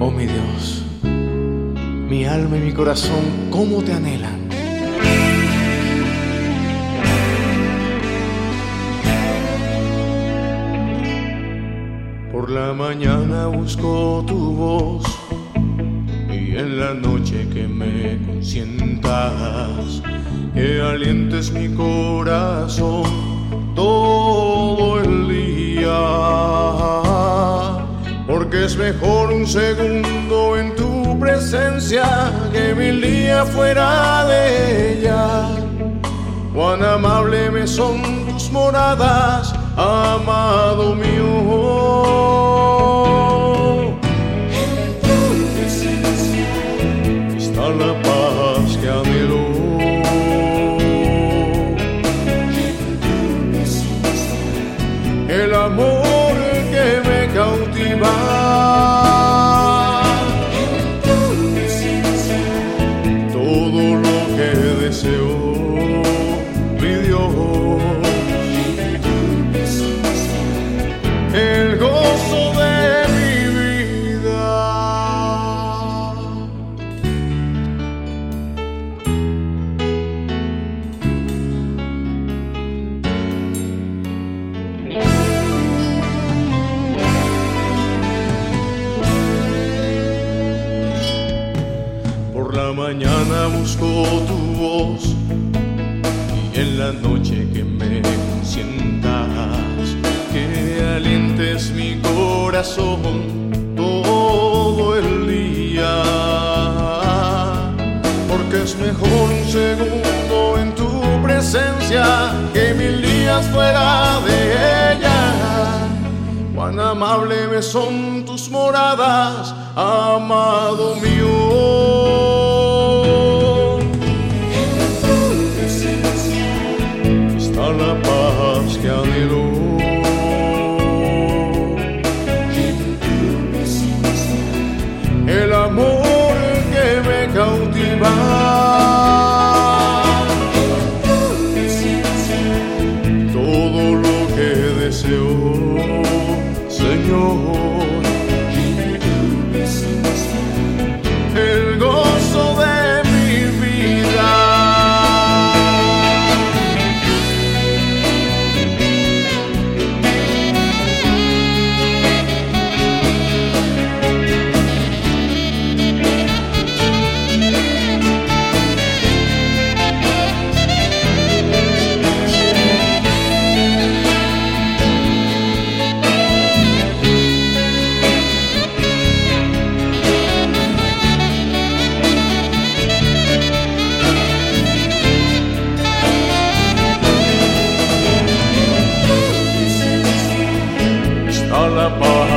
Oh mi Dios, mi alma y mi corazón, ¿cómo te anhelan? Por la mañana busco tu voz y en la noche que me consientas, que alientes mi corazón Porque es mejor un segundo en tu presencia que mil días fuera de ella. Cuán amable me son tus moradas, amado mío. En tu presencia Está la paz que anhelo. El amor Por la mañana busco tu voz y en la noche que me consientas, que alientes mi corazón todo el día. Porque es mejor un segundo en tu presencia que mil días fuera de ella. Cuán amable son tus moradas, amado mío. Está la paz